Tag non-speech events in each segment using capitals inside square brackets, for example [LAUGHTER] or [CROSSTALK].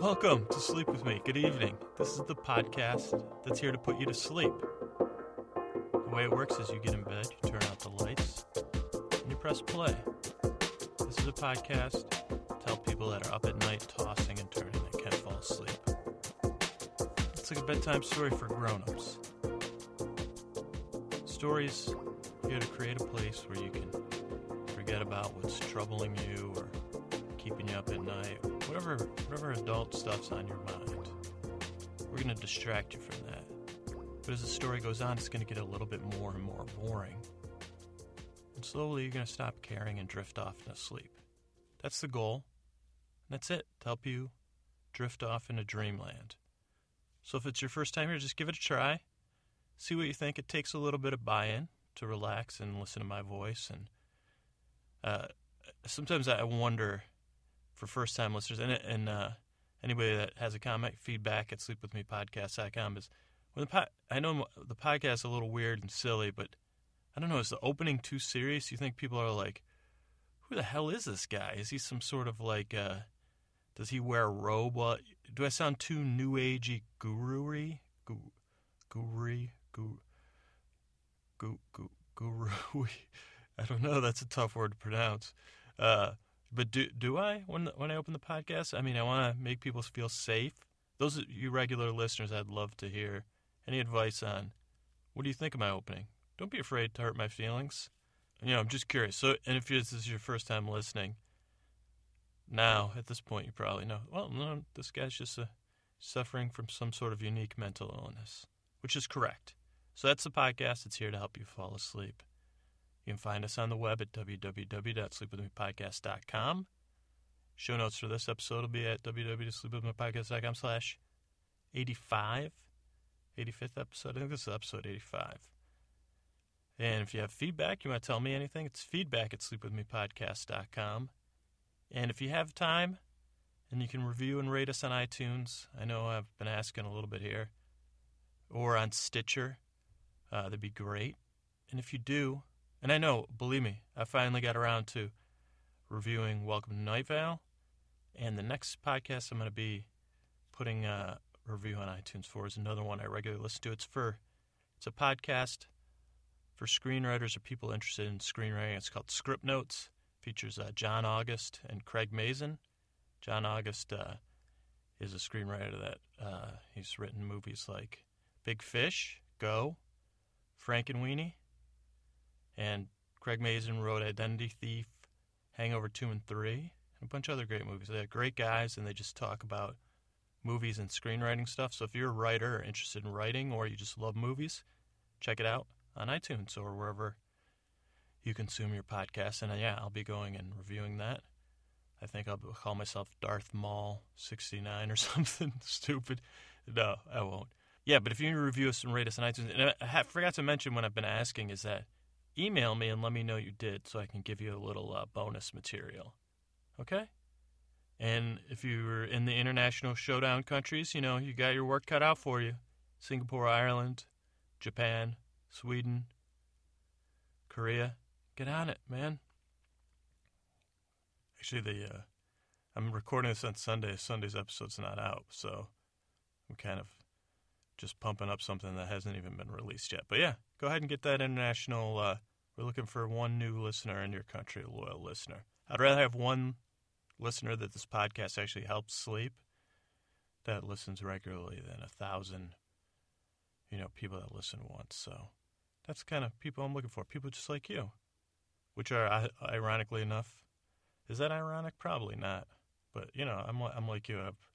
Welcome to Sleep With Me. Good evening. This is the podcast that's here to put you to sleep. The way it works is you get in bed, you turn out the lights, and you press play. This is a podcast to help people that are up at night tossing and turning and can't fall asleep. It's like a bedtime story for grown-ups. Stories here to create a place where you can forget about what's troubling you or at night, whatever whatever adult stuff's on your mind. We're to distract you from that. But as the story goes on, it's to get a little bit more and more boring. And slowly you're to stop caring and drift off into sleep. That's the goal. And that's it, to help you drift off into dreamland. So if it's your first time here, just give it a try. See what you think. It takes a little bit of buy in to relax and listen to my voice. And uh, sometimes I wonder for first time listeners and, and uh, anybody that has a comment, feedback at sleepwithmepodcast.com is when the I know the podcast is a little weird and silly, but I don't know, is the opening too serious? You think people are like, who the hell is this guy? Is he some sort of like, uh, does he wear a robe? Well, do I sound too new agey guru-y? Gu- guru Gu- gu- gu- guru [LAUGHS] I don't know. That's a tough word to pronounce. Uh, but do do I when when I open the podcast? I mean, I want to make people feel safe. Those you regular listeners, I'd love to hear any advice on what do you think of my opening. Don't be afraid to hurt my feelings. You know, I'm just curious. So, and if this is your first time listening, now at this point you probably know. Well, no, this guy's just uh, suffering from some sort of unique mental illness, which is correct. So that's the podcast. It's here to help you fall asleep. You can find us on the web at www.sleepwithmepodcast.com. Show notes for this episode will be at www.sleepwithmepodcast.com slash 85. 85th episode. I think this is episode 85. And if you have feedback, you want to tell me anything, it's feedback at sleepwithmepodcast.com. And if you have time and you can review and rate us on iTunes, I know I've been asking a little bit here, or on Stitcher, uh, that'd be great. And if you do, and I know, believe me, I finally got around to reviewing Welcome to Night Vale. And the next podcast I'm going to be putting a review on iTunes for is another one I regularly listen to. It's for it's a podcast for screenwriters or people interested in screenwriting. It's called Script Notes. Features uh, John August and Craig Mazin. John August uh, is a screenwriter that uh, he's written movies like Big Fish, Go, Frankenweenie, and Craig Mazin wrote Identity Thief, Hangover 2 and 3, and a bunch of other great movies. They're great guys, and they just talk about movies and screenwriting stuff. So if you're a writer or interested in writing or you just love movies, check it out on iTunes or wherever you consume your podcast. And uh, yeah, I'll be going and reviewing that. I think I'll call myself Darth Maul 69 or [LAUGHS] something stupid. No, I won't. Yeah, but if you review us and rate us on iTunes, and I forgot to mention when I've been asking is that email me and let me know you did so I can give you a little uh, bonus material. Okay? And if you're in the international showdown countries, you know, you got your work cut out for you. Singapore, Ireland, Japan, Sweden, Korea. Get on it, man. Actually, the uh, I'm recording this on Sunday. Sunday's episode's not out, so I'm kind of just pumping up something that hasn't even been released yet. But yeah, go ahead and get that international. Uh, we're looking for one new listener in your country, a loyal listener. I'd rather have one listener that this podcast actually helps sleep that listens regularly than a thousand, you know, people that listen once. So that's kind of people I'm looking for. People just like you, which are ironically enough, is that ironic? Probably not. But you know, I'm I'm like you. I've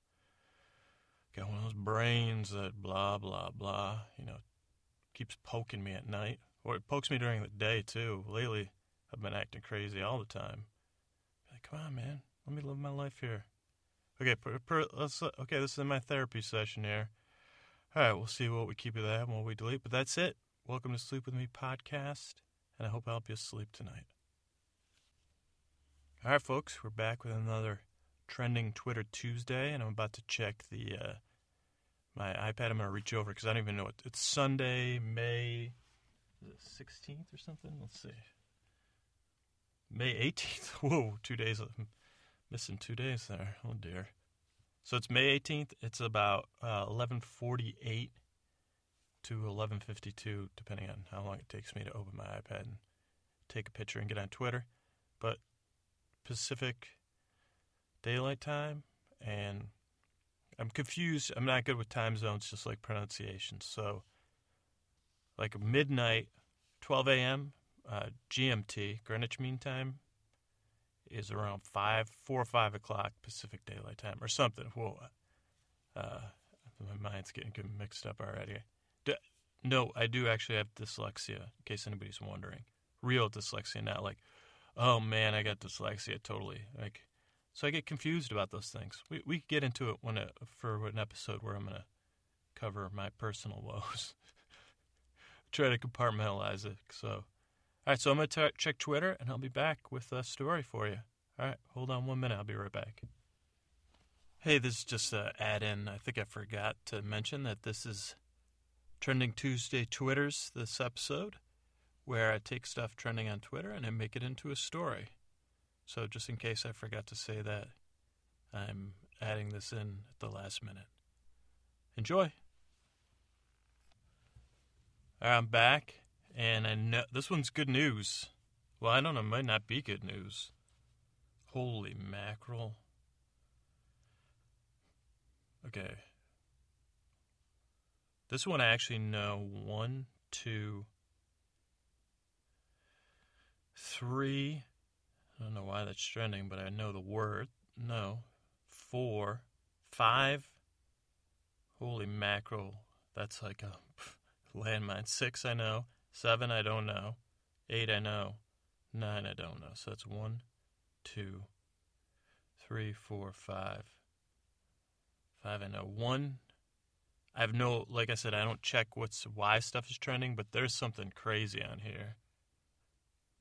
got one of those brains that blah blah blah. You know, keeps poking me at night, or it pokes me during the day too. Lately, I've been acting crazy all the time. Like, come on, man, let me live my life here. Okay, per, per, let's. Okay, this is my therapy session here. All right, we'll see what we keep of that and what we delete. But that's it. Welcome to Sleep with Me podcast, and I hope I help you sleep tonight. All right, folks, we're back with another trending Twitter Tuesday, and I'm about to check the uh, my iPad. I'm going to reach over because I don't even know it. It's Sunday, May sixteenth or something. Let's see, May eighteenth. [LAUGHS] Whoa, two days. I'm missing two days there. Oh dear. So it's May 18th. It's about uh, 11:48 to 11:52, depending on how long it takes me to open my iPad and take a picture and get on Twitter. But Pacific Daylight Time, and I'm confused. I'm not good with time zones, just like pronunciation. So, like midnight, 12 a.m. Uh, GMT, Greenwich Mean Time, is around five, four or five o'clock Pacific Daylight Time, or something. Whoa, uh, my mind's getting mixed up already. No, I do actually have dyslexia. In case anybody's wondering, real dyslexia, not like, oh man, I got dyslexia. Totally, like, so I get confused about those things. We we get into it when a, for an episode where I'm gonna cover my personal [LAUGHS] woes. Try to compartmentalize it. So. All right, so I'm going to check Twitter and I'll be back with a story for you. All right, hold on one minute. I'll be right back. Hey, this is just an add in. I think I forgot to mention that this is Trending Tuesday Twitters, this episode, where I take stuff trending on Twitter and I make it into a story. So, just in case I forgot to say that, I'm adding this in at the last minute. Enjoy. I'm back. And I know this one's good news. Well, I don't know, it might not be good news. Holy mackerel. Okay. This one I actually know one, two, three. I don't know why that's trending, but I know the word. No. Four, five. Holy mackerel. That's like a landmine. Six, I know. Seven, I don't know. Eight, I know. Nine, I don't know. So that's one, two, three, four, five. Five, I know. One, I have no, like I said, I don't check what's why stuff is trending, but there's something crazy on here.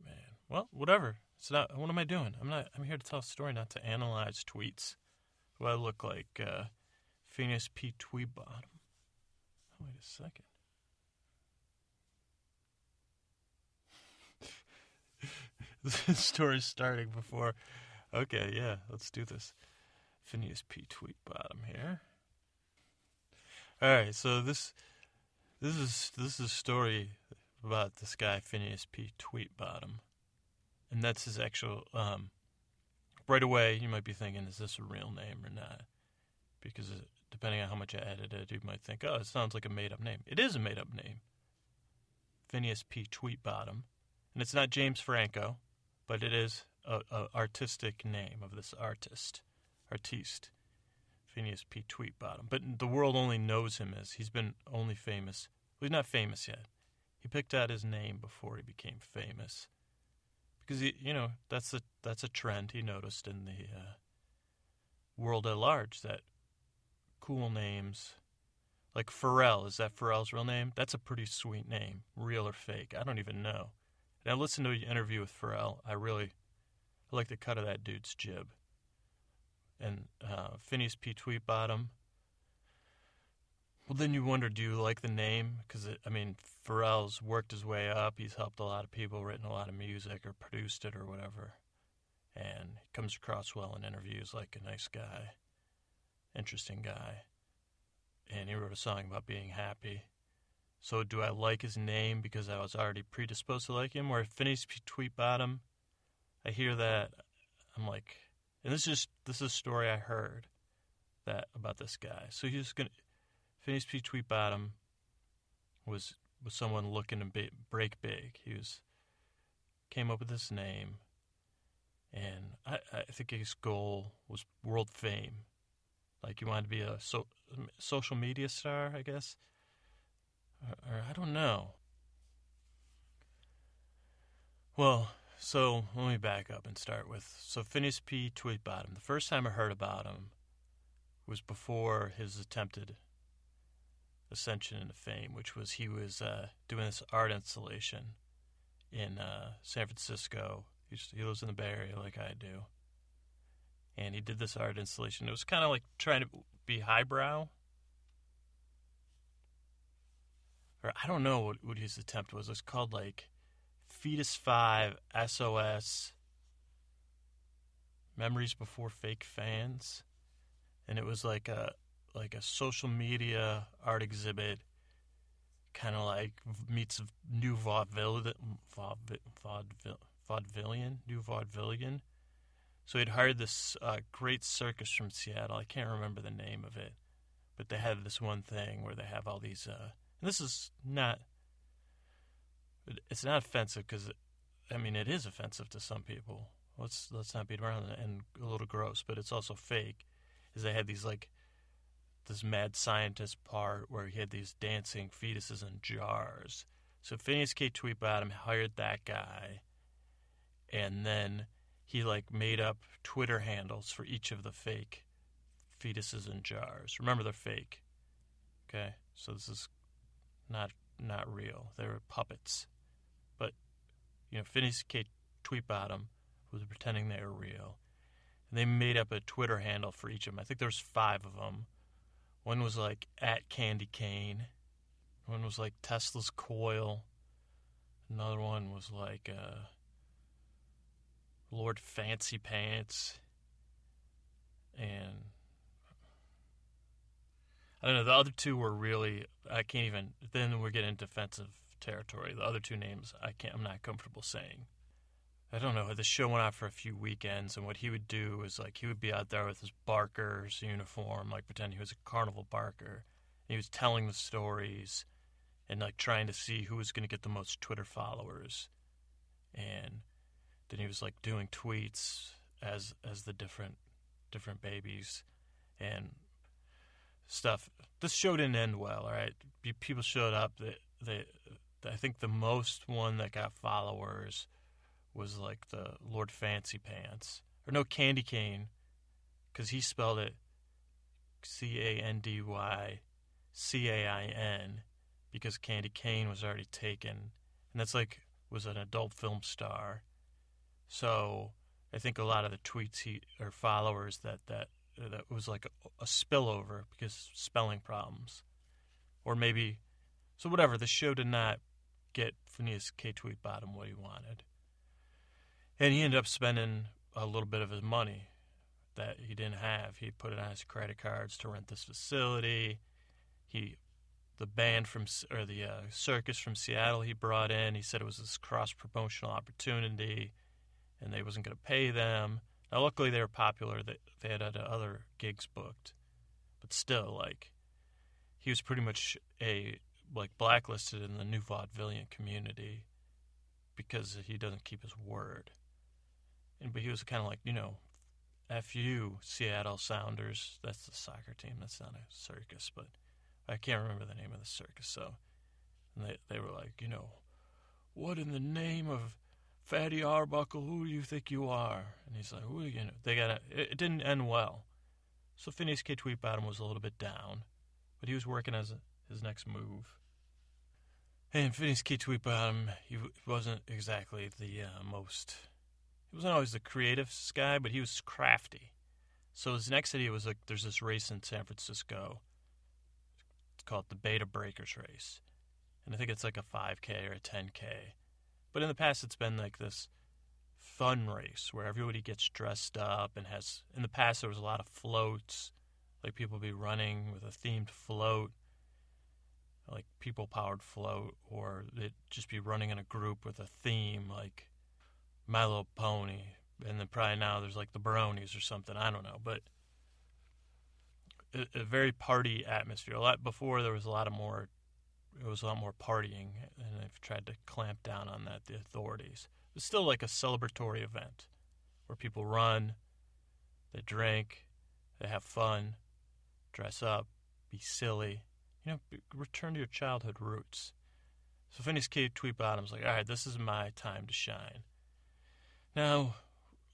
Man, well, whatever. It's not. What am I doing? I'm not. I'm here to tell a story, not to analyze tweets. Do I look like uh, Phineas P. Tweetbottom? Wait a second. [LAUGHS] the story's starting before. Okay, yeah, let's do this. Phineas P. Tweetbottom here. All right, so this this is this is a story about this guy Phineas P. Tweetbottom, and that's his actual. Um, right away, you might be thinking, is this a real name or not? Because depending on how much I edited, it, you might think, oh, it sounds like a made-up name. It is a made-up name. Phineas P. Tweetbottom, and it's not James Franco but it is a, a artistic name of this artist, artiste, Phineas P. Tweetbottom. But the world only knows him as he's been only famous. Well, he's not famous yet. He picked out his name before he became famous, because he, you know, that's a that's a trend he noticed in the uh, world at large that cool names. Like Pharrell, is that Pharrell's real name? That's a pretty sweet name, real or fake. I don't even know. And I listened to an interview with Pharrell. I really I like the cut of that dude's jib. And uh, Phineas P. Tweetbottom. Well, then you wonder, do you like the name? Because, I mean, Pharrell's worked his way up. He's helped a lot of people, written a lot of music, or produced it, or whatever. And he comes across well in interviews like a nice guy, interesting guy. And he wrote a song about being happy. So do I like his name because I was already predisposed to like him? Or Phineas Tweetbottom, I hear that, I'm like, and this is this is a story I heard that about this guy. So he's gonna Phineas P. Tweetbottom was was someone looking to break big. He was came up with this name, and I, I think his goal was world fame. Like he wanted to be a so, social media star, I guess or, or I don't know. Well, so let me back up and start with so Phineas P. Tweetbottom. The first time I heard about him was before his attempted ascension into fame, which was he was uh, doing this art installation in uh, San Francisco. he lives in the Bay Area like I do. And he did this art installation. It was kind of like trying to be highbrow, or I don't know what, what his attempt was. It's called like Fetus 5 SOS Memories Before Fake Fans. and it was like a like a social media art exhibit, kind of like meets new vaudeville, vaudeville, vaudeville, vaudevillian, new vaudevillian. So he'd hired this uh, great circus from Seattle. I can't remember the name of it, but they had this one thing where they have all these. Uh, and this is not. It's not offensive because, I mean, it is offensive to some people. Let's let's not beat around and a little gross, but it's also fake. Is they had these like this mad scientist part where he had these dancing fetuses in jars. So Phineas K. Tweetbottom hired that guy, and then he like made up Twitter handles for each of the fake fetuses in jars. Remember, they're fake. Okay, so this is not not real. They were puppets. But you know, Phineas K. Tweetbottom was pretending they were real, and they made up a Twitter handle for each of them. I think there was five of them. One was like at Candy Cane. One was like Tesla's coil. Another one was like. Uh, Lord Fancy Pants, and I don't know. The other two were really I can't even. Then we're getting defensive territory. The other two names I can't. I'm not comfortable saying. I don't know. The show went on for a few weekends, and what he would do is like he would be out there with his barker's uniform, like pretending he was a carnival barker. And he was telling the stories and like trying to see who was going to get the most Twitter followers. And then he was like doing tweets as as the different different babies and stuff. This show didn't end well. All right, people showed up. That they, I think the most one that got followers was like the Lord Fancy Pants or no Candy Cane, because he spelled it C A N D Y C A I N because Candy Cane was already taken, and that's like was an adult film star so I think a lot of the tweets he or followers that that that was like a, a spillover because spelling problems, or maybe so whatever. The show did not get Phineas K. Tweetbottom what he wanted, and he ended up spending a little bit of his money that he didn't have. He put it on his credit cards to rent this facility. He the band from or the uh, circus from Seattle he brought in. He said it was this cross promotional opportunity and they wasn't going to pay them. Now, luckily, they were popular. They, they had other gigs booked, but still, like, he was pretty much a like blacklisted in the new vaudevillian community because he doesn't keep his word. And but he was kind of like you know, f you Seattle Sounders. That's the soccer team. That's not a circus, but I can't remember the name of the circus. So, and they they were like, you know, what in the name of Fatty Arbuckle, who do you think you are? And he's like, who are you? Know? They got it. It didn't end well. So Phineas K. Tweetbottom was a little bit down, but he was working as a, his next move. And Phineas K. Tweetbottom, he wasn't exactly the uh, most. He wasn't always the creative guy, but he was crafty. So his next idea was like, there's this race in San Francisco. It's called the Bay to Breakers race, and I think it's like a 5K or a 10K but in the past, it's been like this fun race where everybody gets dressed up and has. In the past, there was a lot of floats, like people be running with a themed float, like people powered float, or they'd just be running in a group with a theme, like My Little Pony. And then probably now there's like the Bronies or something. I don't know, but a, a very party atmosphere. A lot before there was a lot of more it was a lot more partying, and they've tried to clamp down on that. The authorities. It's still like a celebratory event where people run, they drink, they have fun, dress up, be silly. You know, return to your childhood roots. So Phineas K. Tweetbottom's like, all right, this is my time to shine. Now,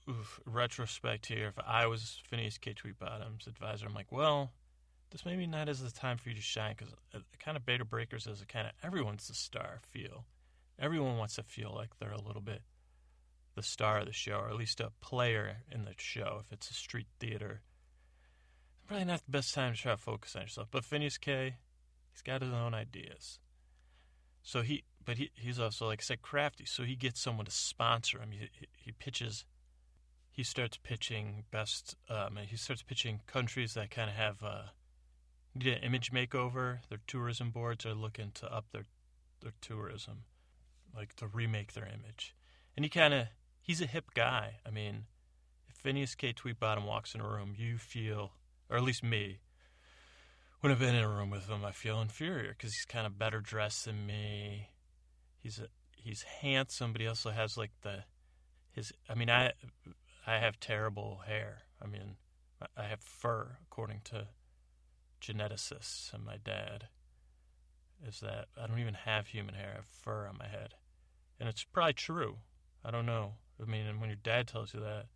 oof, retrospect here, if I was Phineas K. Tweetbottom's advisor, I'm like, well, this maybe not is the time for you to shine because kind of Bay to Breakers is a kind of everyone's the star feel. Everyone wants to feel like they're a little bit the star of the show, or at least a player in the show if it's a street theater. Probably not the best time to try to focus on yourself. But Phineas K, he's got his own ideas. So he, but he, he's also like I said, crafty. So he gets someone to sponsor him. He, he pitches, he starts pitching best. Um, he starts pitching countries that kind of have uh, need an image makeover. Their tourism boards are looking to up their their tourism, like to remake their image. And he kind of he's a hip guy. I mean, if Phineas K. Tweetbottom walks in a room, you feel, or at least me, when I've been in a room with him, I feel inferior because he's kind of better dressed than me. He's a he's handsome, but he also has like the his. I mean, I I have terrible hair. I mean, I have fur, according to geneticists and my dad. Is that I don't even have human hair. I have fur on my head, and it's probably true. I don't know. I mean, when your dad tells you that,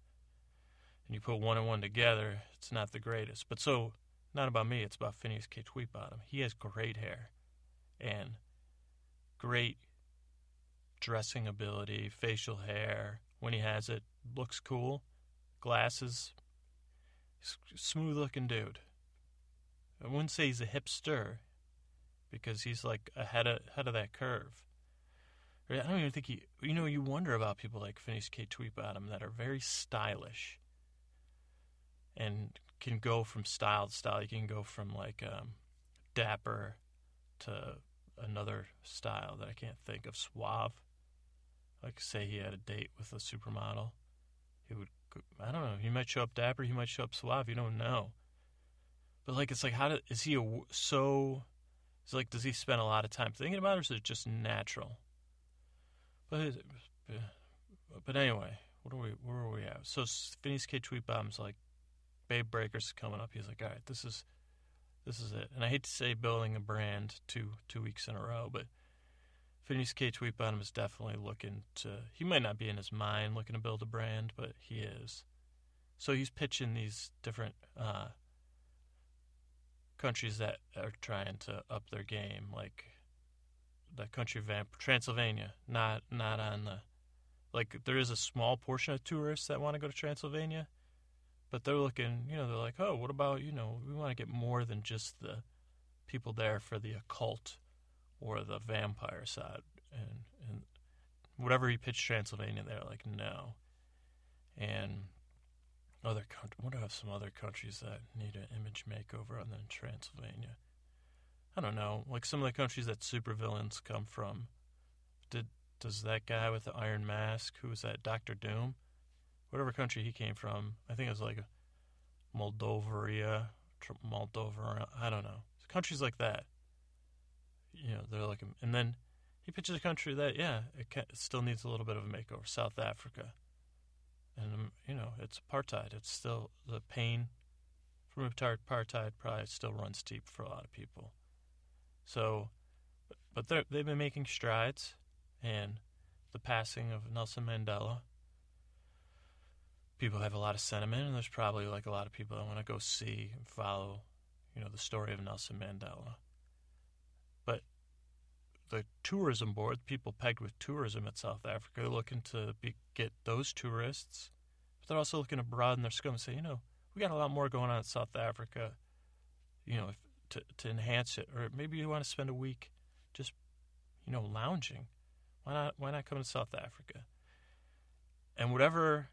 and you put one and one together, it's not the greatest. But so not about me. It's about Phineas K. Tweetbottom. He has great hair and great dressing ability, facial hair. When he has it, looks cool. Glasses, smooth looking dude. I wouldn't say he's a hipster because he's like ahead of ahead of that curve. I don't even think he. You know, you wonder about people like Phineas K. Tweetbottom that are very stylish and can go from style to style. You can go from like um, dapper to another style that I can't think of, suave. Like say he had a date with a supermodel, he would. I don't know. He might show up dapper. He might show up suave. You don't know. But like, it's like, how do, is he a, so? It's like, does he spend a lot of time thinking about it, or is it just natural? But, but anyway, what are we? Where are we at? So Phineas K. Tweetbottom's like Bay to Breakers coming up. He's like, all right, this is this is it. And I hate to say building a brand two two weeks in a row, but Phineas K. Tweet Tweetbottom is definitely looking to. He might not be in his mind looking to build a brand, but he is. So he's pitching these different uh, countries that are trying to up their game, like the country of Transylvania. Not not on the like. There is a small portion of tourists that want to go to Transylvania but they're looking, you know, they're like, oh, what about, you know, we want to get more than just the people there for the occult or the vampire side. And, and whatever he pitched Transylvania, they're like, no. And other countries, what are some other countries that need an image makeover other than Transylvania? I don't know. Like some of the countries that supervillains come from. Did does that guy with the iron mask, who was that Doctor Doom? whatever country he came from. I think it was like Moldova, Moldova. I don't know. Countries like that. You know, they're like, and then he pitches a country that, yeah, it, can, it still needs a little bit of a makeover. South Africa, and um, you know, it's apartheid. It's still the pain from apartheid probably still runs deep for a lot of people. So, but they've been making strides, and the passing of Nelson Mandela people have a lot of sentiment, and there's probably like a lot of people that want to go see and follow, you know, the story of Nelson Mandela. The tourism board, people pegged with tourism at South Africa, are looking to be, get those tourists, but they're also looking to broaden their scope and say, you know, we got a lot more going on in South Africa, you know, if, to to enhance it, or maybe you want to spend a week just, you know, lounging. Why not? Why not come to South Africa? And whatever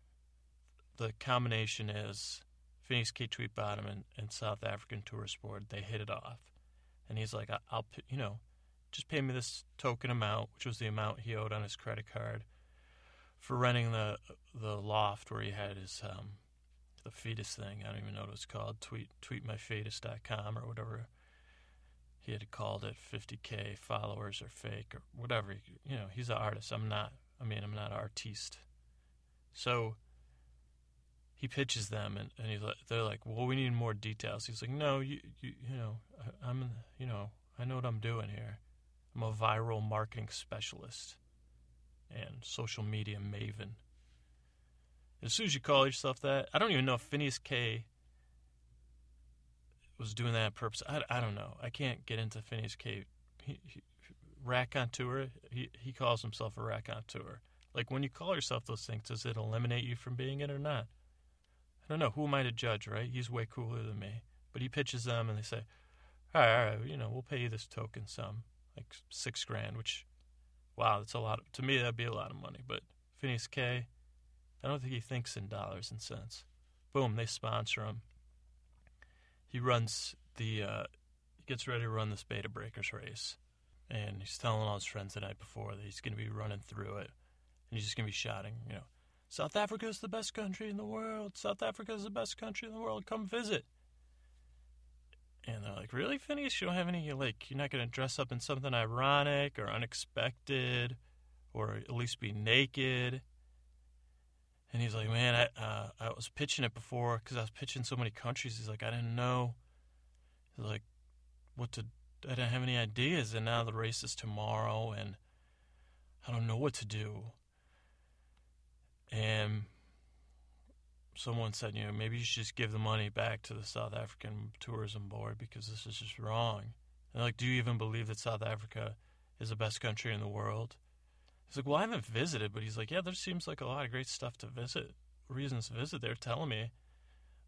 the combination is Phineas K. Tweetbottom and, and South African Tourist Board. They hit it off, and he's like, "I'll, you know, just pay me this token amount, which was the amount he owed on his credit card for renting the the loft where he had his um, the fetus thing. I don't even know what it's called. Tweet tweetmyfetus.com or whatever he had called it. 50k followers or fake or whatever. You know, he's an artist. I'm not. I mean, I'm not an artiste. So he pitches them and, and he's like, they're like, well, we need more details. He's like, no, you, you, you know, I, I'm, you know, I know what I'm doing here. I'm a viral marketing specialist and social media maven. As soon as you call yourself that, I don't even know if Phineas K was doing that on purpose. I, I don't know. I can't get into Phineas K. He, he, raconteur. He he calls himself a raconteur. Like when you call yourself those things, does it eliminate you from being it or not? I don't know. Who am I to judge, right? He's way cooler than me. But he pitches them and they say, all right, all right, you know, we'll pay you this token sum, like six grand, which, wow, that's a lot. Of, to me, that'd be a lot of money. But Phineas K, I don't think he thinks in dollars and cents. Boom, they sponsor him. He runs the, uh, he gets ready to run this Bay to Breakers race. And he's telling all his friends the night before that he's going to be running through it. And he's just going to be shouting, you know, South Africa is the best country in the world. South Africa is the best country in the world. Come visit. And they're like, really, Phineas? You don't have any, like, you're not going to dress up in something ironic or unexpected or at least be naked? And he's like, man, I, uh, I was pitching it before because I was pitching so many countries. He's like, I didn't know, he's like, what to, I didn't have any ideas. And now the race is tomorrow and I don't know what to do. And someone said, you know, maybe you should just give the money back to the South African Tourism Board because this is just wrong. And like, do you even believe that South Africa is the best country in the world? He's like, well, I haven't visited, but he's like, yeah, there seems like a lot of great stuff to visit, reasons to visit. They're telling me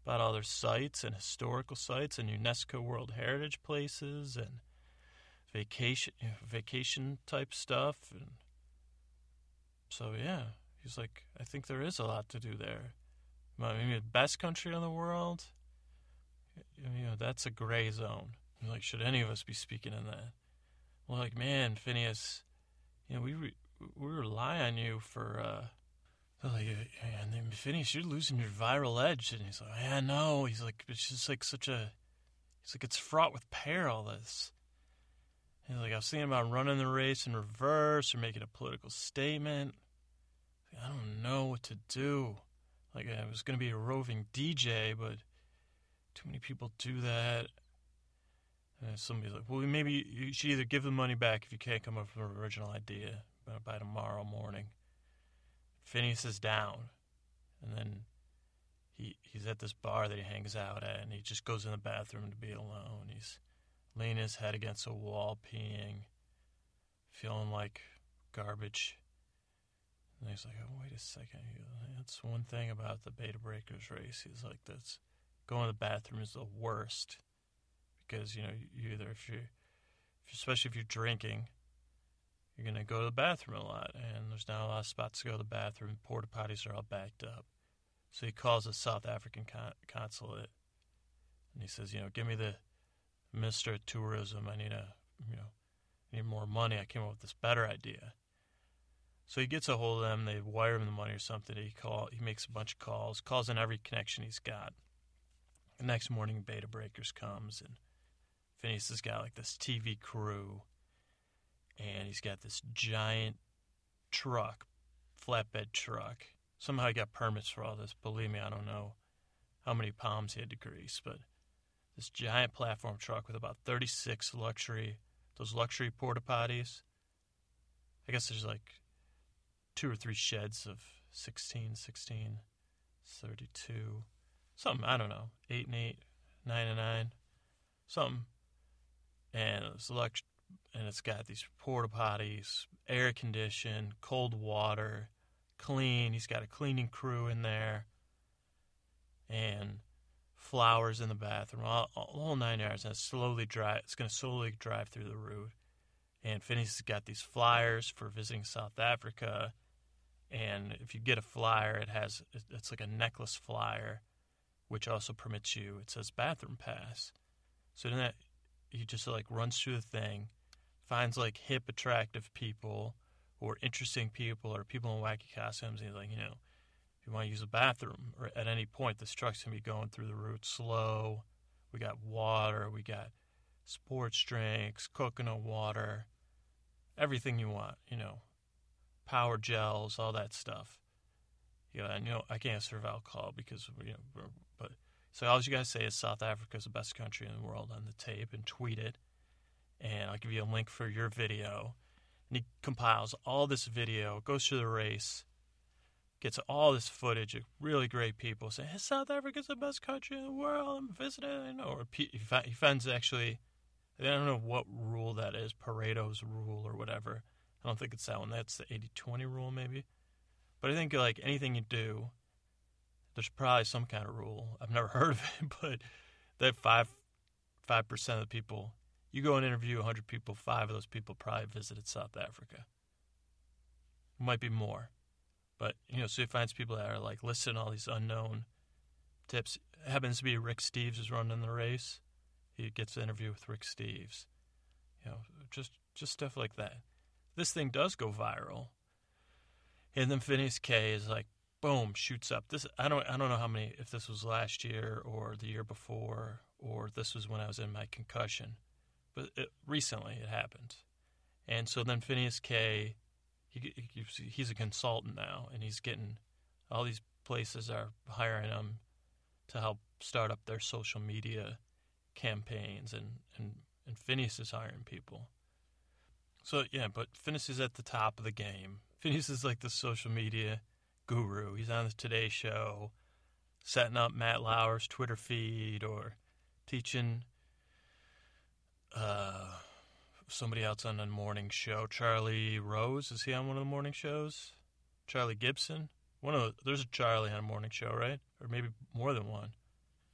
about all their sites and historical sites and UNESCO World Heritage places and vacation vacation type stuff. And so, yeah, he's like, I think there is a lot to do there. Maybe the best country in the world. You know, that's a gray zone. Like, should any of us be speaking in that? Well, like, man, Phineas, you know, we we rely on you for. uh like, and then Phineas, you're losing your viral edge. And he's like, yeah, no. He's like, it's just like such a. He's like, it's fraught with peril. This. He's like, I was thinking about running the race in reverse or making a political statement. I don't know what to do. Like uh, I was going to be a roving DJ, but too many people do that. And somebody's like, well, maybe you should either give the money back if you can't come up with an original idea by tomorrow morning. Phineas is down, and then he he's at this bar that he hangs out at, and he just goes in the bathroom to be alone. He's leaning his head against a wall, peeing, feeling like garbage. And he's like, oh, wait a second. That's one thing about the Bay to Breakers race. He's like, that's going to the bathroom is the worst because you know you either if you especially if you're drinking you're going to go to the bathroom a lot and there's not a lot of spots to go to the bathroom. Porta potties are all backed up. So he calls the south african con- consulate and he says you know give me the minister of tourism. I need a you know I need more money. I came up with this better idea so he gets a hold of them. They wire him the money or something. He call. He makes a bunch of calls. Calls in every connection he's got. The next morning, Bay to Breakers comes, and Phineas has got like this TV crew, and he's got this giant truck, flatbed truck. Somehow he got permits for all this. Believe me, I don't know how many palms he had to grease, but this giant platform truck with about 36 luxury, those luxury porta potties. I guess there's like two or three sheds of 16, 16, 32, something, I don't know, 8 and 8, 9 and 9, something. And it's elect- and it's got these porta potties, air conditioned, cold water, clean. He's got a cleaning crew in there, and flowers in the bathroom, all, all nine yards. And it's slowly drive. It's going to slowly drive through the route. And has got these flyers for visiting South Africa and if you get a flyer, it has it's like a necklace flyer, which also permits you. It says bathroom pass. So then that he just like runs through the thing, finds like hip, attractive people or interesting people or people in wacky costumes. And he's like, you know, if you want to use a bathroom or at any point, this truck's gonna be going through the route slow. We got water. We got sports drinks, coconut water, everything you want. You know, power gels, all that stuff. You know, you know I can't serve alcohol because you know, but so all you guys say is South Africa is the best country in the world on the tape and tweet it, and I'll give you a link for your video. And he compiles all this video, goes through the race, gets all this footage of really great people saying hey, South Africa's the best country in the world. I'm visiting, or he finds actually. I don't know what rule that is, Pareto's rule or whatever I don't think it's that one. That's the 80 20 rule, maybe. But I think like anything you do, there's probably some kind of rule. I've never [LAUGHS] heard of it, but that five five percent of the people you go and interview 100 people, five of those people probably visited South Africa. It might be more, But you know, so he finds people that are like listing all these unknown tips. It happens to be Rick Steves is running the race. He gets an interview with Rick Steves. You know, just just stuff like that. This thing does go viral, and then Phineas K is like, boom, shoots up. This I don't I don't know how many if this was last year or the year before or this was when I was in my concussion, but it, recently it happened, and so then Phineas K, he, he's a consultant now, and he's getting all these places are hiring him to help start up their social media campaigns, and and and Phineas is hiring people. So yeah, but Phineas is at the top of the game. Phineas is like the social media guru. He's on the Today Show, setting up Matt Lauer's Twitter feed or teaching uh, somebody else on a morning show. Charlie Rose is he on one of the morning shows? Charlie Gibson. One of the, there's a Charlie on a morning show, right? Or maybe more than one.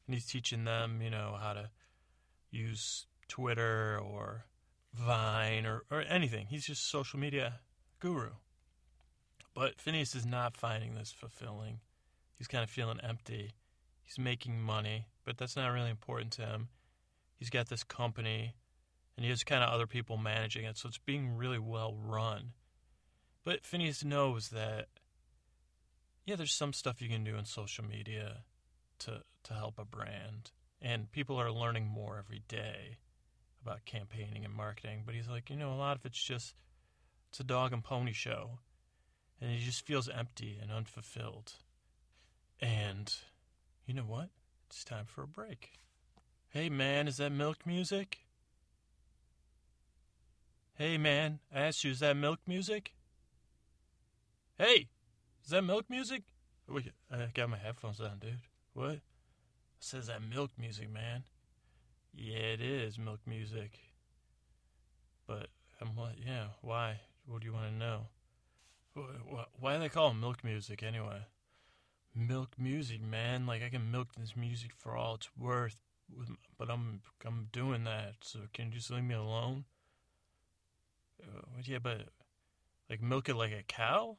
And he's teaching them, you know, how to use Twitter or Vine or, or anything. He's just social media guru. But Phineas is not finding this fulfilling. He's kind of feeling empty. He's making money, but that's not really important to him. He's got this company, and he has kind of other people managing it, so it's being really well run. But Phineas knows that, yeah, there's some stuff you can do in social media to to help a brand, and people are learning more every day about campaigning and marketing. But he's like, you know, a lot of it's just it's a dog and pony show and he just feels empty and unfulfilled. And you know what? It's time for a break. Hey man, is that milk music? Hey man, I asked you, is that milk music? Hey, is that milk music? I got my headphones on, dude. What? It says that milk music, man. Yeah, it is milk music. But I'm like, yeah, why? What do you want to know? Why do they call it milk music anyway? Milk music, man. Like I can milk this music for all it's worth, but I'm I'm doing that. So can you just leave me alone? Uh, yeah, but like milk it like a cow?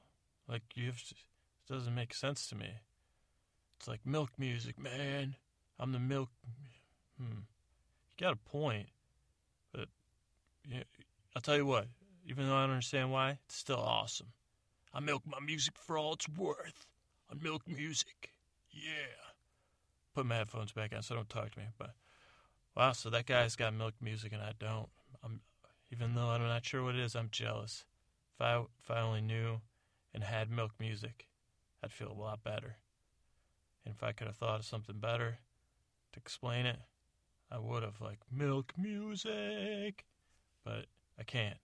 Like you have to, it doesn't make sense to me. It's like milk music, man. I'm the milk. Hmm. You got a point, but yeah, I'll tell you what. Even though I don't understand why, it's still awesome. I milk my music for all it's worth. I milk music. Yeah. Put my headphones back on so don't talk to me. But wow, so that guy's got milk music and I don't. I'm even though I'm not sure what it is, I'm jealous. If I if I only knew and had milk music, I'd feel a lot better. And if I could have thought of something better to explain it, I would have like milk music. But I can't.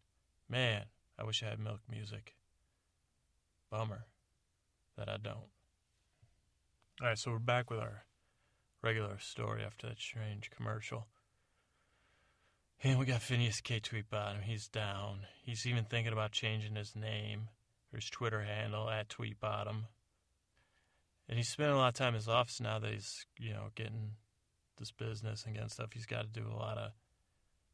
Man, I wish I had milk music. Bummer that I don't. All right, so we're back with our regular story after that strange commercial. And we got Phineas K. Tweetbottom. He's down. He's even thinking about changing his name or his Twitter handle at Tweetbottom. And he's spending a lot of time in his office now that he's, you know, getting this business and getting stuff. He's got to do a lot of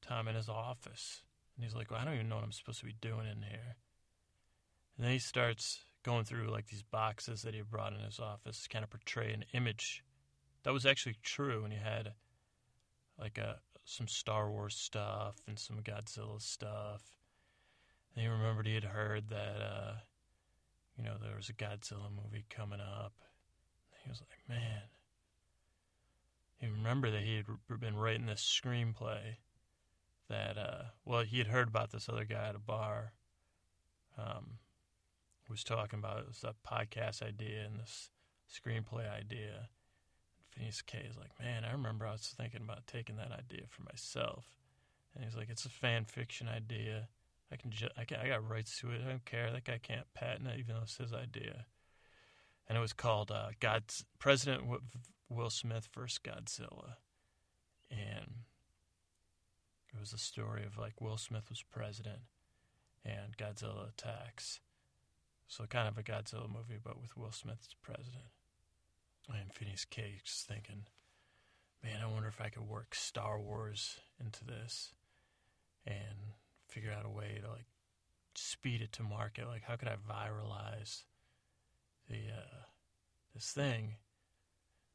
time in his office. And he's like, well, I don't even know what I'm supposed to be doing in here. And then he starts going through like these boxes that he brought in his office to kind of portray an image that was actually true. And he had like a, some Star Wars stuff and some Godzilla stuff. And he remembered he had heard that, uh, you know, there was a Godzilla movie coming up. And he was like, man. He remembered that he had been writing this screenplay that, uh, well, he had heard about this other guy at a bar. Um, was talking about it was that podcast idea and this screenplay idea. Phineas K is like, man, I remember I was thinking about taking that idea for myself. And he's like, it's a fan fiction idea. I can, ju- I can, I got rights to it. I don't care. That guy can't patent it, even though it's his idea. And it was called uh, God's President Will Smith versus Godzilla, and it was a story of like Will Smith was president, and Godzilla attacks, so kind of a Godzilla movie, but with Will Smith's president. And Phineas Cage's thinking, man, I wonder if I could work Star Wars into this and figure out a way to like speed it to market. Like, how could I viralize the uh, this thing.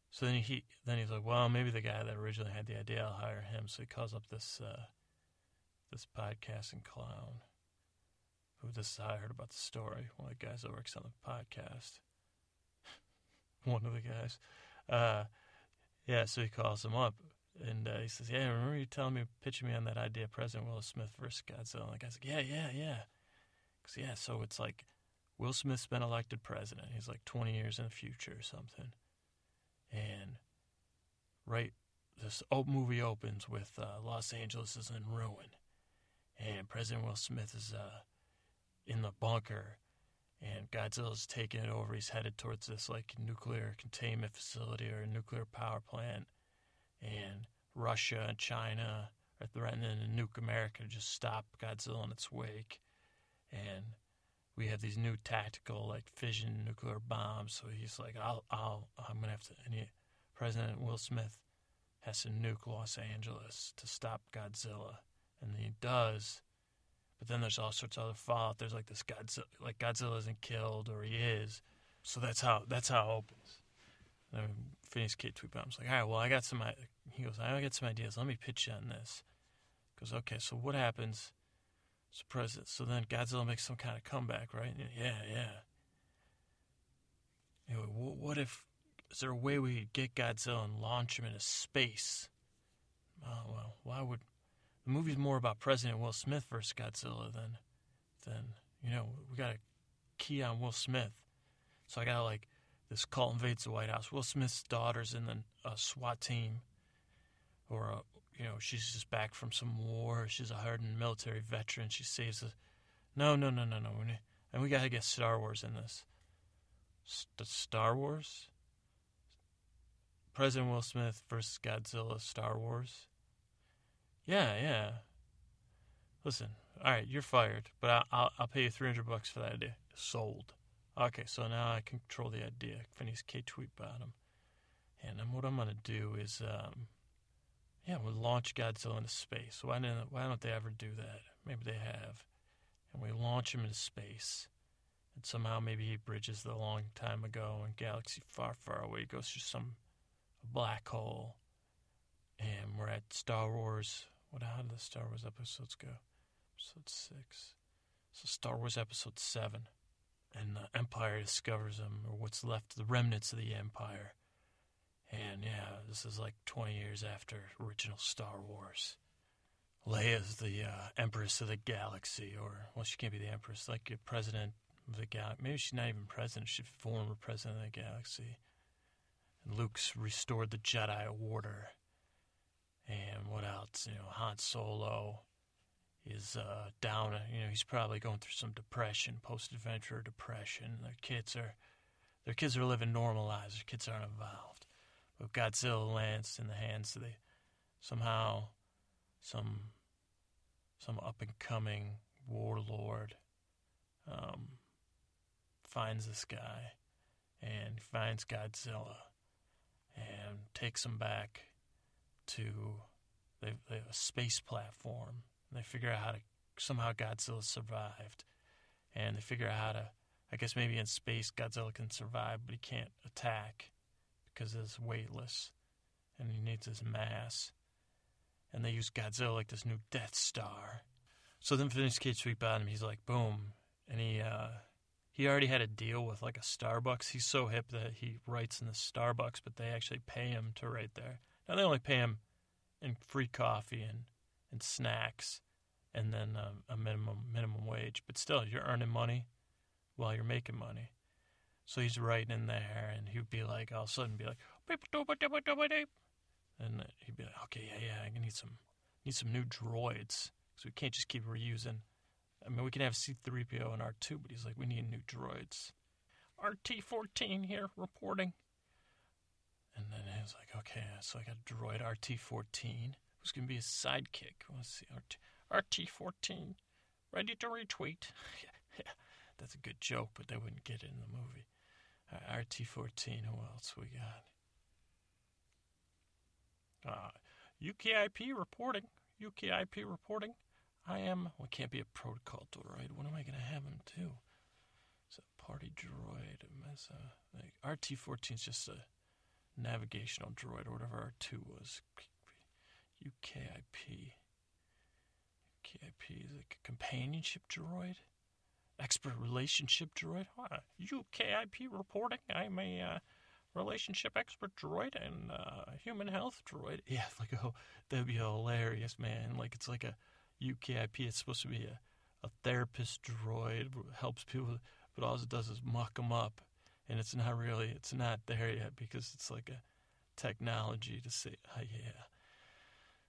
So then he then he's like, well, maybe the guy that originally had the idea, I'll hire him. So he calls up this uh, this podcasting clown who this is how I heard about the story. One of the guys that works on the podcast. [LAUGHS] One of the guys. Uh, yeah, so he calls him up and uh, he says, Yeah, remember you telling me, pitching me on that idea, President Will Smith versus Godzilla? And the guy's like, Yeah, yeah, yeah. Cause, yeah, so it's like Will Smith's been elected president. He's like 20 years in the future or something. And right, this movie opens with uh, Los Angeles is in ruin. And President Will Smith is uh, in the bunker. And Godzilla's taking it over. He's headed towards this like nuclear containment facility or a nuclear power plant. And Russia and China are threatening to nuke America to just stop Godzilla in its wake. And we have these new tactical like fission nuclear bombs. So he's like, I'll, I'll, I'm gonna have to. And he, President Will Smith has to nuke Los Angeles to stop Godzilla, and he does. But then there's all sorts of other fallout. There's like this Godzilla, like Godzilla isn't killed or he is. So that's how that's how it opens. And then Phineas K. Tweetbottom's like, all right, well I got some. He goes, I got some ideas. Let me pitch you on this. He goes, okay, so what happens? So president. So then Godzilla makes some kind of comeback, right? Yeah, yeah. Anyway, what if is there a way we could get Godzilla and launch him into space? Oh well, why would the movie's more about President Will Smith versus Godzilla than than you know we got a key on Will Smith. So I got like this cult invades the White House. Will Smith's daughter's in the uh, SWAT team, or a, you know, she's just back from some war. She's a hardened military veteran. She saves us. No, no, no, no, no. And we got to get Star Wars in this. St- Star Wars? President Will Smith versus Godzilla Star Wars? Yeah, yeah. Listen, all right, you're fired, but I'll, I'll, I'll pay you 300 bucks for that idea. Sold. Okay, so now I control the idea. Phineas K. Tweetbottom. And then what I'm going to do is um, yeah, we launch Godzilla into space. Why didn't Why don't they ever do that? Maybe they have, and we launch him into space, and somehow maybe he bridges the long time ago and galaxy far, far away. He goes through some black hole, and we're at Star Wars. What? How did the Star Wars episodes go? Episode six. So Star Wars episode seven, and the Empire discovers him, or what's left, the remnants of the Empire and yeah, this is like 20 years after original Star Wars. Leia's the uh, Empress of the Galaxy, or, well, she can't be the Empress, like a president of the galaxy. Maybe she's not even president, she's former president of the galaxy. And Luke's restored the Jedi Order. And what else? You know, Han Solo is uh, down. You know, he's probably going through some depression, post-adventure depression. Their kids are, their kids are living normal lives. Their kids aren't involved of Godzilla lands in the hands of the somehow some some up and coming warlord um, finds this guy and finds Godzilla and takes him back to they, they have a space platform. And they figure out how to somehow Godzilla survived, and they figure out how to. I guess maybe in space Godzilla can survive, but he can't attack because it's weightless and he needs his mass. And they use Godzilla like this new Death Star. So then Phineas K. Tweetbottom, he's like, boom. And he, uh, he already had a deal with like a Starbucks. He's so hip that he writes in the Starbucks, but they actually pay him to write there. Now they only pay him in free coffee and, and snacks and then a, a minimum minimum wage. But still, you're earning money while you're making money. So he's writing in there, and he'd be like, all of a sudden, be like, and he'd be like, okay, yeah, yeah, I need some, need some new droids, because we can't just keep reusing. I mean, we can have C-3PO and R2, but he's like, we need new droids. RT-14 here reporting. And then he was like, okay, so I got a droid RT-14, who's to be his sidekick. Let's see, RT, RT-14, ready to retweet. [LAUGHS] yeah, that's a good joke, but they wouldn't get it in the movie. RT14, who else we got? Uh, UKIP reporting. UKIP reporting. I am. Well, can't be a protocol droid. What am I going to have him do? It's a party droid. It's a, like RT-14 is just a navigational droid or whatever R2 was. UKIP. UKIP is like a companionship droid? Expert relationship droid? Huh. UKIP reporting. I'm a uh, relationship expert droid and uh, human health droid. [LAUGHS] Yeah, like oh, that'd be hilarious, man. Like it's like a UKIP. It's supposed to be a, a therapist droid, helps people, but all it does is muck them up, and it's not really, it's not there yet because it's like a technology to say, oh yeah.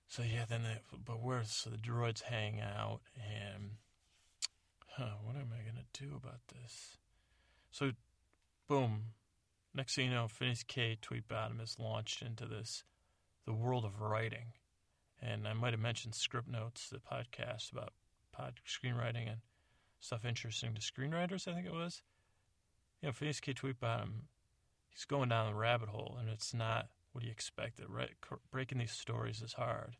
So yeah, then but where so the droids hang out and huh, what am I gonna do about this? So, boom. Next thing you know, Phineas K. Tweetbottom is launched into this, the world of writing, and I might have mentioned Scriptnotes, the podcast about pod screenwriting and stuff interesting to screenwriters. I think it was. You know, Phineas K. Tweetbottom, he's going down the rabbit hole, and it's not what do you expect? Right, breaking these stories is hard,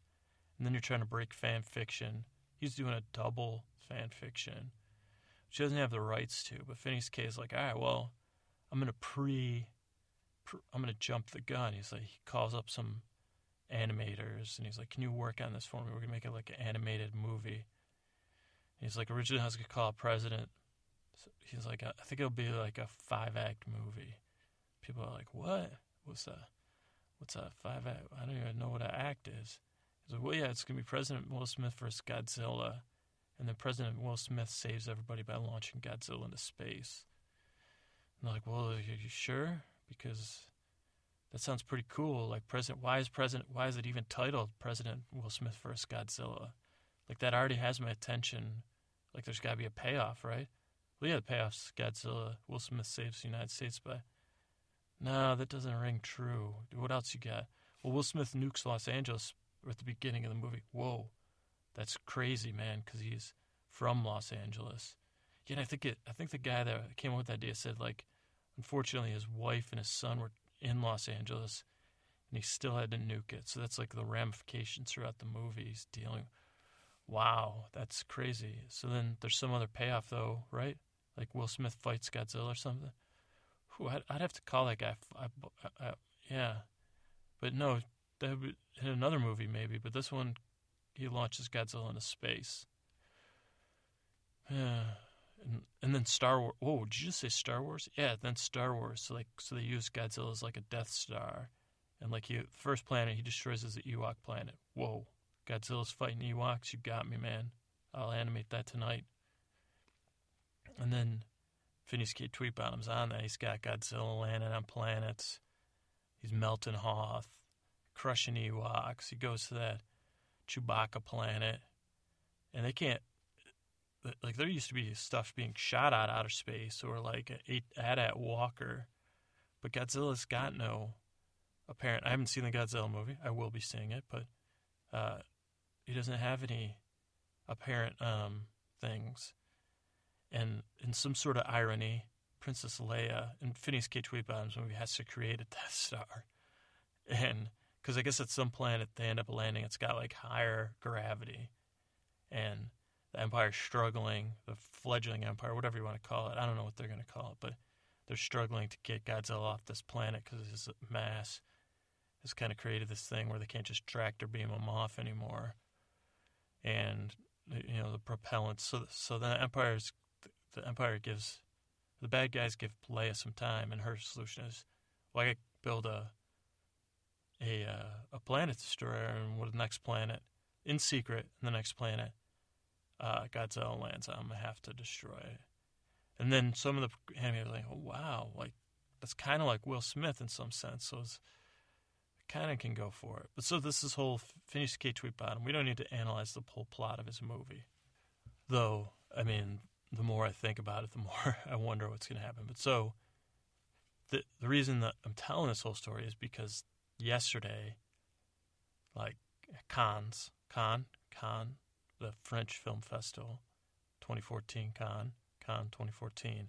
and then you're trying to break fan fiction. He's doing a double fan fiction, which he doesn't have the rights to. But Phineas K is like, all right, well, I'm gonna pre, pre I'm gonna jump the gun. He's like, he calls up some animators, and he's like, can you work on this for me? We're gonna make it like an animated movie. He's like, originally I was gonna call President. So he's like, I think it'll be like a five act movie. People are like, what? What's that? what's that five act? I don't even know what an act is. He's like, well, yeah, it's gonna be President Will Smith versus Godzilla, and then President Will Smith saves everybody by launching Godzilla into space. And they're like, well, are you sure? Because that sounds pretty cool. Like President, why is President? Why is it even titled President Will Smith vs. Godzilla? Like that already has my attention. Like there's got to be a payoff, right? Well, yeah, the payoff's Godzilla. Will Smith saves the United States by no, that doesn't ring true. What else you got? Well, Will Smith nukes Los Angeles at the beginning of the movie. Whoa, that's crazy, man, because he's from Los Angeles. And I think it. I think the guy that came up with that idea said like, unfortunately, his wife and his son were in Los Angeles, and he still had to nuke it. So that's like the ramifications throughout the movie. He's dealing. Wow, that's crazy. So then there's some other payoff though, right? Like Will Smith fights Godzilla or something. I'd, I'd, have to call that guy. I, I, yeah, but no, that would, in another movie maybe. But this one, he launches Godzilla into space. Yeah, [SIGHS] and, and then Star Wars. Whoa, did you just say Star Wars? Yeah, then Star Wars. So like, so they use Godzilla as like a Death Star, and like he first planet he destroys is the Ewok planet. Whoa, Godzilla's fighting Ewoks. You got me, man. I'll animate that tonight. And then Phineas K. Tweetbottom's on that. He's got Godzilla landing on planets. He's melting Hoth, crushing Ewoks. He goes to that Chewbacca planet, and they can't. Like there used to be stuff being shot out outer space, or like a AT-AT Walker, but Godzilla's got no apparent. I haven't seen the Godzilla movie. I will be seeing it, but uh, he doesn't have any apparent um, things and in some sort of irony, Princess Leia in Phineas K. Tweetbottom's movie has to create a Death Star, and because I guess at some planet they end up landing, it's got like higher gravity, and the Empire's struggling, the fledgling Empire, whatever you want to call it. I don't know what they're going to call it, but they're struggling to get Godzilla off this planet because his mass has kind of created this thing where they can't just tractor beam him off anymore, and you know the propellants. So so the Empire's the Empire gives the bad guys give Leia some time, and her solution is, well, I build a a uh, a planet destroyer, and what the next planet in secret, the next planet, uh, Godzilla lands on, I'm gonna have to destroy it. And then some of the enemies are like, oh, wow, like that's kind of like Will Smith in some sense. So it's kind of can go for it. But so this is whole Phineas K. Tweetbottom. We don't need to analyze the whole plot of his movie, though. I mean, the more I think about it, the [LAUGHS] more I wonder what's going to happen. But so the the reason that I'm telling this whole story is because yesterday, like Cannes, Cannes, Cannes, the French Film Festival, 2014 Cannes, Cannes 2014,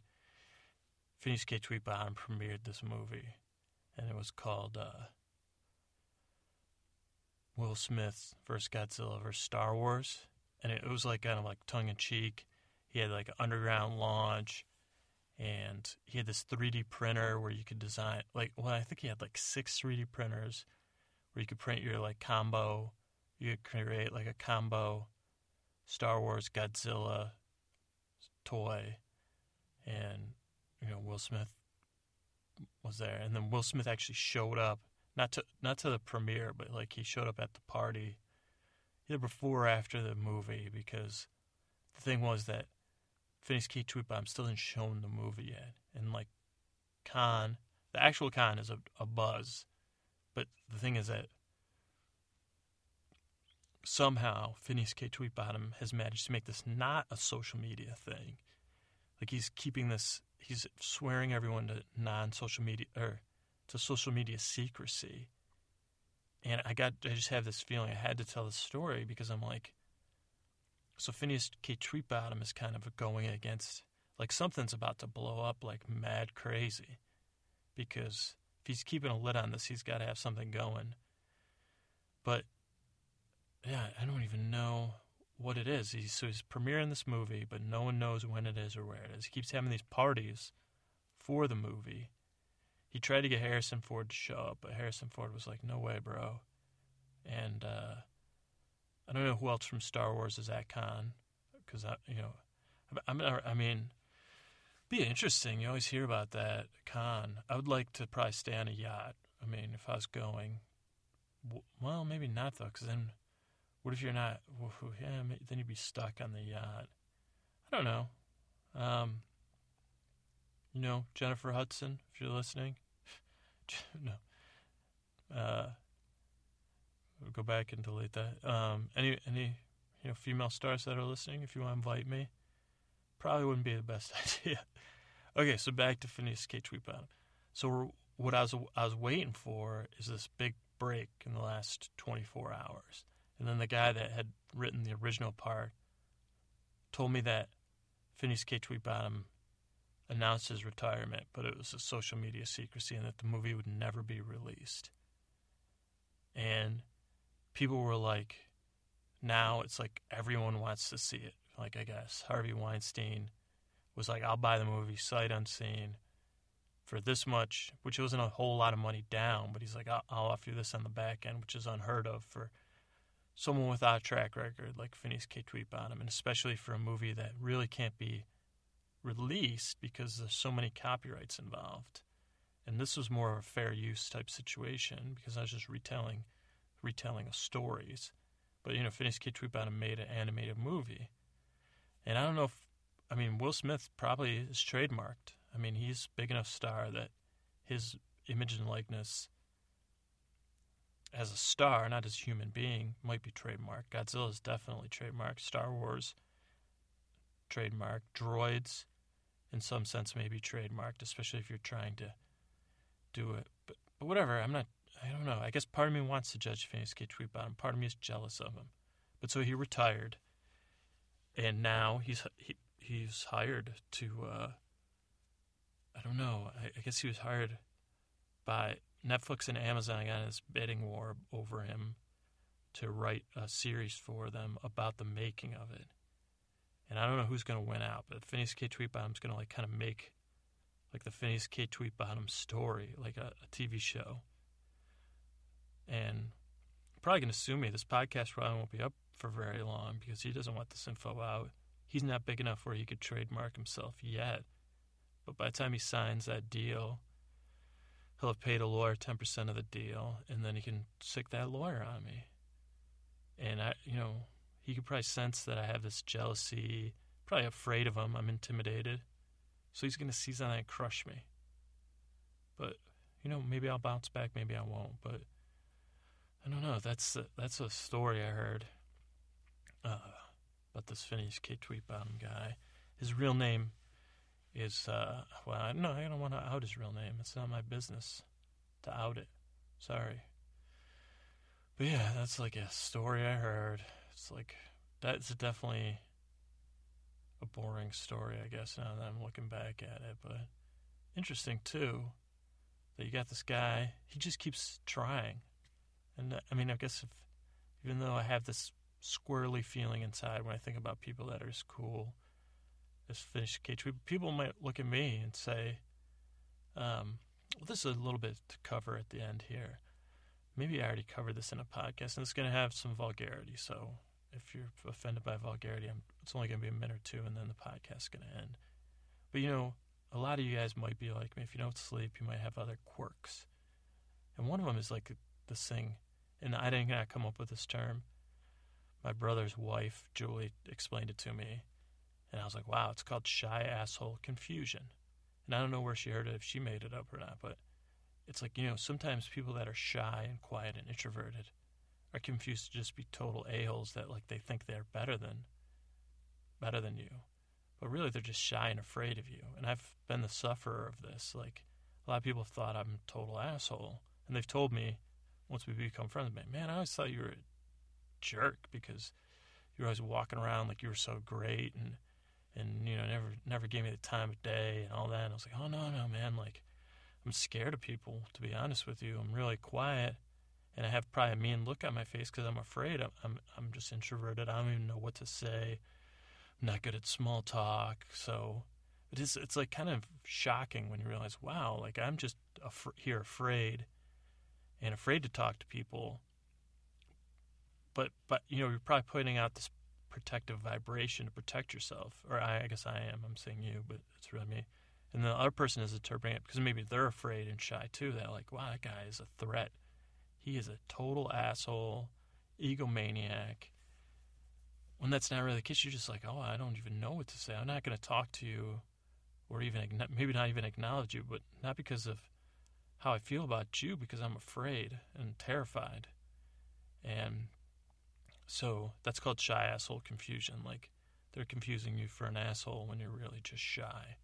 Phineas K. Tweetbottom premiered this movie, and it was called uh, Will Smith versus Godzilla versus Star Wars, and it, it was like kind of like tongue in cheek he had like an underground launch, and he had this 3D printer where you could design like well I think he had like six 3D printers where you could print your like combo you could create like a combo Star Wars Godzilla toy and you know Will Smith was there. And then Will Smith actually showed up not to not to the premiere but like he showed up at the party either before or after the movie because the thing was that Phineas I'm still hadn't shown the movie yet. And like Cannes, the actual Cannes is a, a buzz. But the thing is that somehow Phineas K. Tweetbottom has managed to make this not a social media thing. Like he's keeping this, he's swearing everyone to non social media, or to social media secrecy. And I got, I just have this feeling I had to tell the story because I'm like, so Phineas K. Tweetbottom is kind of going against, like something's about to blow up like mad crazy. Because if he's keeping a lid on this, he's got to have something going. But yeah, I don't even know what it is. He's, so he's premiering this movie, but no one knows when it is or where it is. He keeps having these parties for the movie. He tried to get Harrison Ford to show up, but Harrison Ford was like, "No way, bro." And uh, I don't know who else from Star Wars is at Cannes, because I, you know, I'm, I mean, be interesting. You always hear about that Cannes. I would like to probably stay on a yacht. I mean, if I was going, well, maybe not though, because then, what if you're not? Yeah, then you'd be stuck on the yacht. I don't know. Um, you know, Jennifer Hudson, if you're listening. [LAUGHS] no. Uh, go back and delete that. Um, any any you know female stars that are listening, if you want to invite me, probably wouldn't be the best [LAUGHS] idea. okay, so back to Phineas K. Tweetbottom. So what I was I was waiting for is this big break in the last 24 hours, and then the guy that had written the original part told me that Phineas K. Tweetbottom announced his retirement, but it was a social media secrecy and that the movie would never be released. And people were like, now it's like everyone wants to see it. Like, I guess Harvey Weinstein was like, I'll buy the movie sight unseen for this much, which wasn't a whole lot of money down, but he's like, I'll, I'll offer you this on the back end, which is unheard of for someone without a track record like Phineas K. Tweetbottom, and especially for a movie that really can't be released because there's so many copyrights involved. And this was more of a fair use type situation because I was just retelling retelling of stories. But you know, Phineas K. Tweetbottom made an animated movie, and I don't know if I mean Will Smith probably is trademarked. I mean, he's big enough star that his image and likeness as a star, not as a human being, might be trademarked. Godzilla is definitely trademarked. Star Wars trademark. Droids, in some sense, may be trademarked, especially if you're trying to do it. But, but whatever, I'm not I don't know. I guess part of me wants to judge Phineas K. Tweetbottom. Part of me is jealous of him. But so he retired, and now he's he, he's hired to. Uh, I don't know. I, I, guess he was hired by Netflix and Amazon got this bidding war over him to write a series for them about the making of it. And I don't know who's going to win out, but Phineas K. Tweetbottom's going to like kind of make like the Phineas K. Tweetbottom story, like a, a TV show and probably going to sue me. This podcast probably won't be up for very long because he doesn't want this info out. He's not big enough where he could trademark himself yet. But by the time he signs that deal, he'll have paid a lawyer 10% of the deal, and then he can sick that lawyer on me. And I, you know, he could probably sense that I have this jealousy, probably afraid of him. I'm intimidated. So he's going to seize on that and crush me. But, you know, maybe I'll bounce back, maybe I won't. But I don't know. That's a, that's a story I heard uh, about this Phineas K. Tweetbottom guy. His real name is uh, well, no, I don't want to out his real name. It's not my business to out it. Sorry. But yeah, that's like a story I heard. It's like that's definitely a boring story, I guess. Now that I'm looking back at it, but interesting too that you got this guy. He just keeps trying. And uh, I mean, I guess if, even though I have this squirrely feeling inside when I think about people that are as cool as K. Tweep, people might look at me and say, um, well, this is a little bit to cover at the end here. Maybe I already covered this in a podcast, and it's going to have some vulgarity. So if you're offended by vulgarity, I'm, it's only going to be a minute or two, and then the podcast's going to end. But you know, a lot of you guys might be like me. If you don't sleep, you might have other quirks, and one of them is like this thing. And I didn't come up with this term. My brother's wife, Julie, explained it to me, and I was like, "Wow, it's called shy asshole confusion." And I don't know where she heard it, if she made it up or not, but it's like, you know, sometimes people that are shy and quiet and introverted are confused to just be total a-holes that like they think they're better than better than you. But really they're just shy and afraid of you. And I've been the sufferer of this. Like a lot of people have thought I'm a total asshole. And they've told me once we become friends, man, man, I always thought you were a jerk because you were always walking around like you were so great and and you know never never gave me the time of day and all that. And I was like, oh no no man, like I'm scared of people to be honest with you. I'm really quiet, and I have probably a mean look on my face because I'm afraid. I'm, I'm I'm just introverted. I don't even know what to say. I'm not good at small talk, so it is. It's like kind of shocking when you realize, wow, like I'm just af- here afraid and afraid to talk to people. But but you know you're probably putting out this protective vibration to protect yourself. Or I, I guess I am. I'm saying you, but it's really me. And the other person is interpreting it because maybe they're afraid and shy too. They're like, wow, that guy is a threat. He is a total asshole, egomaniac. When that's not really the case, you're just like, oh, I don't even know what to say. I'm not going to talk to you or even, maybe not even acknowledge you, but not because of how I feel about you, because I'm afraid and terrified. And so that's called shy asshole confusion. Like they're confusing you for an asshole when you're really just shy.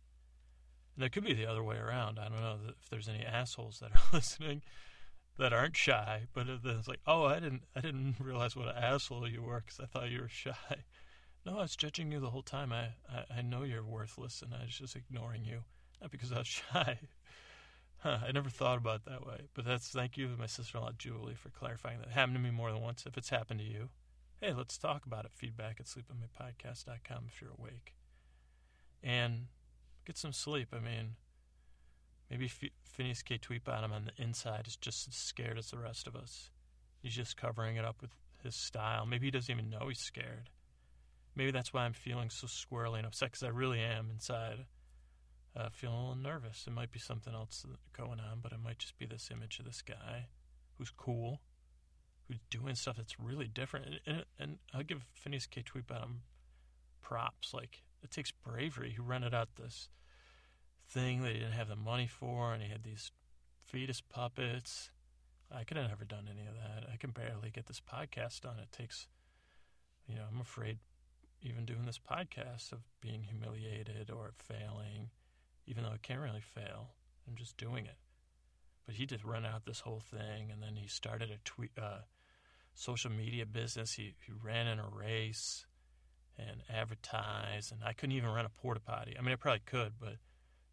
And it could be the other way around. I don't know if there's any assholes that are [LAUGHS] listening that aren't shy, but it's like, oh, I didn't, I didn't [LAUGHS] realize what an asshole you were because I thought you were [LAUGHS] shy. No, I was judging you the whole time. I, I, I know you're worthless, and I was just ignoring you, not because I was shy. Huh, [LAUGHS] I never thought about it that way. But that's thank you, my sister-in-law Julie, for clarifying that. It happened to me more than once. If it's happened to you, hey, let's talk about it. Feedback at sleepwithmepodcast.com if you're awake. And get some sleep. I mean, maybe Phineas K. Tweetbottom on the inside is just as scared as the rest of us. He's just covering it up with his style. Maybe he doesn't even know he's scared. Maybe that's why I'm feeling so squirrely and upset because I really am inside. Uh, feeling a little nervous. It might be something else going on, but it might just be this image of this guy who's cool, who's doing stuff that's really different. And, and, and I'll give Phineas K. Tweetbottom props. Like, it takes bravery. He rented out this thing that he didn't have the money for, and he had these fetus puppets. I could have never done any of that. I can barely get this podcast done. It takes, you know, I'm afraid even doing this podcast of being humiliated or failing, even though I can't really fail. I'm just doing it. But he just run out this whole thing, and then he started a tweet, uh, social media business. He, he ran in a race and advertised, and I couldn't even run a porta potty. I mean, I probably could, but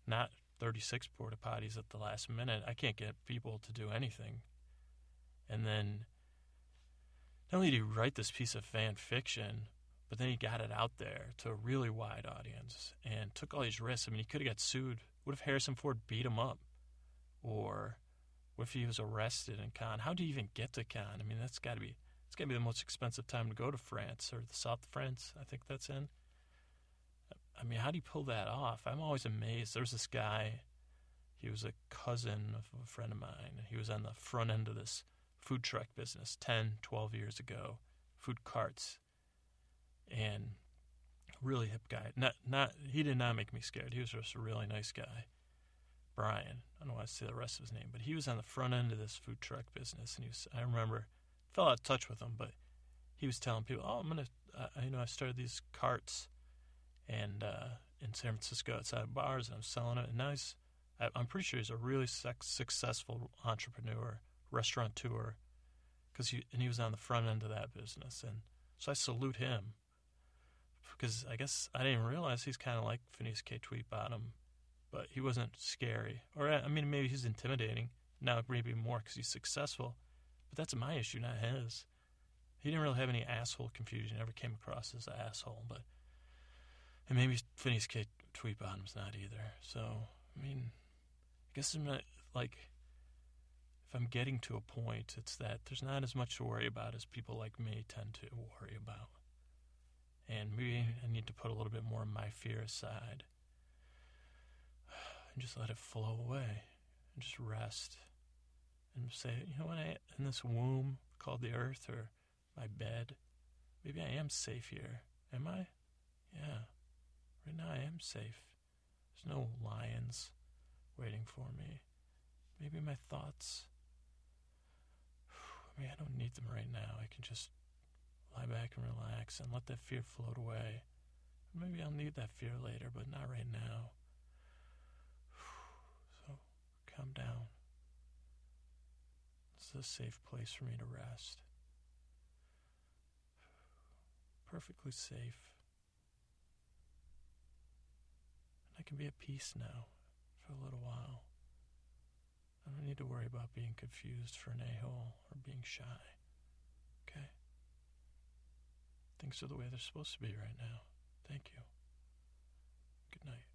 not 36 porta potties at the last minute. I can't get people to do anything. And then not only did he write this piece of fan fiction, but then he got it out there to a really wide audience and took all these risks. I mean, he could have got sued. What if Harrison Ford beat him up? Or what if he was arrested in Cannes? How do you even get to Cannes? I mean, that's got to be it's going to be the most expensive time to go to France or the south of France. I think that's in. I mean, how do you pull that off? I'm always amazed. There's this guy. He was a cousin of a friend of mine, and he was on the front end of this food truck business 10, 12 years ago, food carts, and really hip guy. Not, not. He did not make me scared. He was just a really nice guy. Brian. I don't know why I say the rest of his name, but he was on the front end of this food truck business, and he was. I remember fell out of touch with him, but he was telling people, "Oh, I'm gonna, uh, you know, I started these carts, and uh, in San Francisco outside bars, and I'm selling it. And now he's, I, am pretty sure he's a really successful entrepreneur, restaurateur, because he and he was on the front end of that business, and so I salute him because I guess I didn't realize he's kind of like Phineas K. Tweetbottom, but he wasn't scary, or I mean, maybe he's intimidating now, maybe more because he's successful but that's my issue, not his. He didn't really have any asshole confusion. Never came across as an asshole, but And maybe Phineas K. Tweetbottom's not either. So, I mean, I guess I'm not, like, if I'm getting to a point, it's that there's not as much to worry about as people like me tend to worry about. And maybe I need to put a little bit more of my fear aside and just let it flow away and just rest and say, you know what, I, in this womb called the earth or my bed, maybe I am safe here. Am I? Yeah. Right now I am safe. There's no lions waiting for me. Maybe my thoughts. [SIGHS] I mean, I don't need them right now. I can just lie back and relax and let that fear float away. Maybe I'll need that fear later, but not right now. [SIGHS] So calm down. This is a safe place for me to rest. [SIGHS] Perfectly safe. And I can be at peace now for a little while. I don't need to worry about being confused for an a hole or being shy. Things are the way they're supposed to be right now. Thank you. Good night.